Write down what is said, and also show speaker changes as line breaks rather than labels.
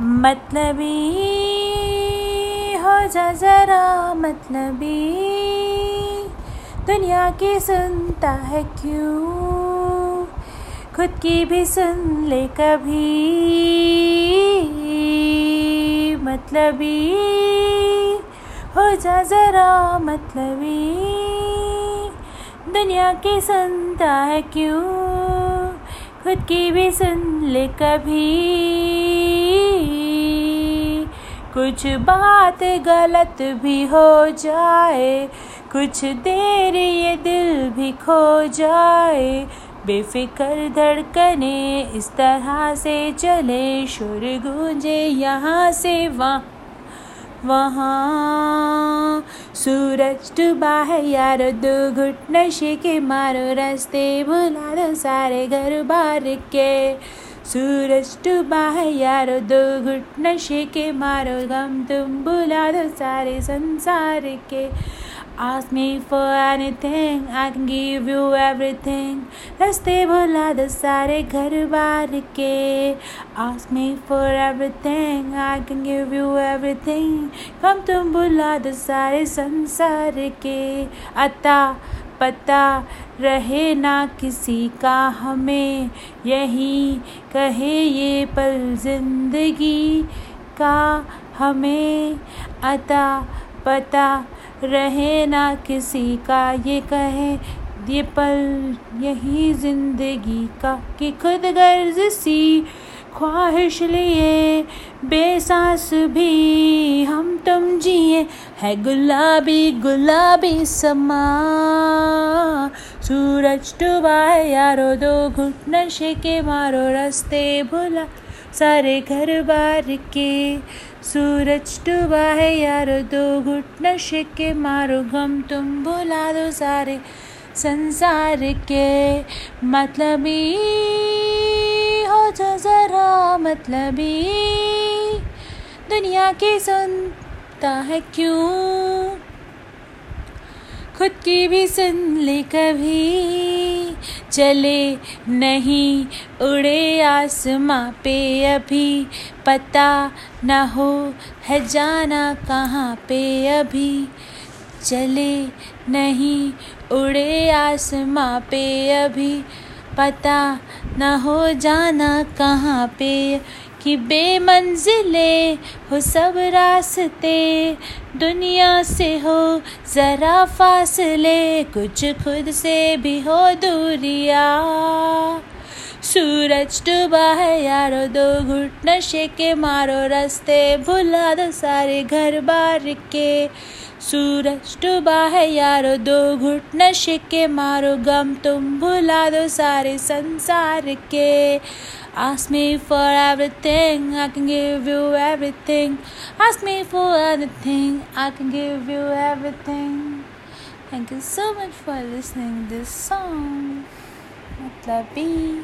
मतलबी हो जा जरा, मतलबी। दुनिया की सुनता है क्यों? खुद की भी सुन ले कभी। मतलबी हो जा जरा, मतलबी। दुनिया की सुनता है क्यों? खुद की भी सुन ले कभी। कुछ बात गलत भी हो जाए, कुछ देर ये दिल भी खो जाए। बेफिक्र धड़कने इस तरह से चले, शुर गूंजे यहाँ से वहाँ वहाँ। सूरज डूबा है यारो दो घुट नशे के मारो रास्ते भुला दो सारे घर बार के। सूरज डूबा है यारो दो घुट नशे के मारो गम तुम भुला दो सारे संसार के Ask me for anything, I can give you everything. रास्ते भुला दो सारे घर बार के Ask me for everything, I can give you everything. कम तुम भुला दो सारे संसार के अता पता रहे ना किसी का हमें। यही कहे ये पल ज़िंदगी का हमें। अता पता रहे ना किसी का ये कहे। ये पल यही ज़िंदगी का कि खुद गर्ज सी ख्वाहिश लिए, बेसास भी हम तुम जिए। है गुलाबी गुलाबी समा। सूरज डूबा है यारो दो घुट नशे के मारो रास्ते भुला। सारे घर बार के सूरज डूबा है यार दो घुट नशे के मारो गम तुम भुला दो सारे संसार के। मतलबी जा जरा मतलबी। दुनिया की सुनता है क्यों? खुद की भी सुन ले कभी। चले नहीं उड़े आसमां पे अभी। पता न हो है जाना कहाँ पे अभी। चले नहीं उड़े आसमां पे अभी। पता न हो जाना कहाँ पे, कि बेमंजिले हो सब रास्ते। दुनिया से हो ज़रा फासले, कुछ खुद से भी हो दूरिया। सूरज डूबा है यारो, दो घुट नशे के मारो रास्ते। भुला दो सारे घर बार के। सूरज डूबा है यारो दो घुट नशे के मारो गम तुम भुला दो सारे संसार के Ask me for everything, I can give you everything. Ask me for anything, I can give you everything. Thank you so much for listening this song. Matlabi.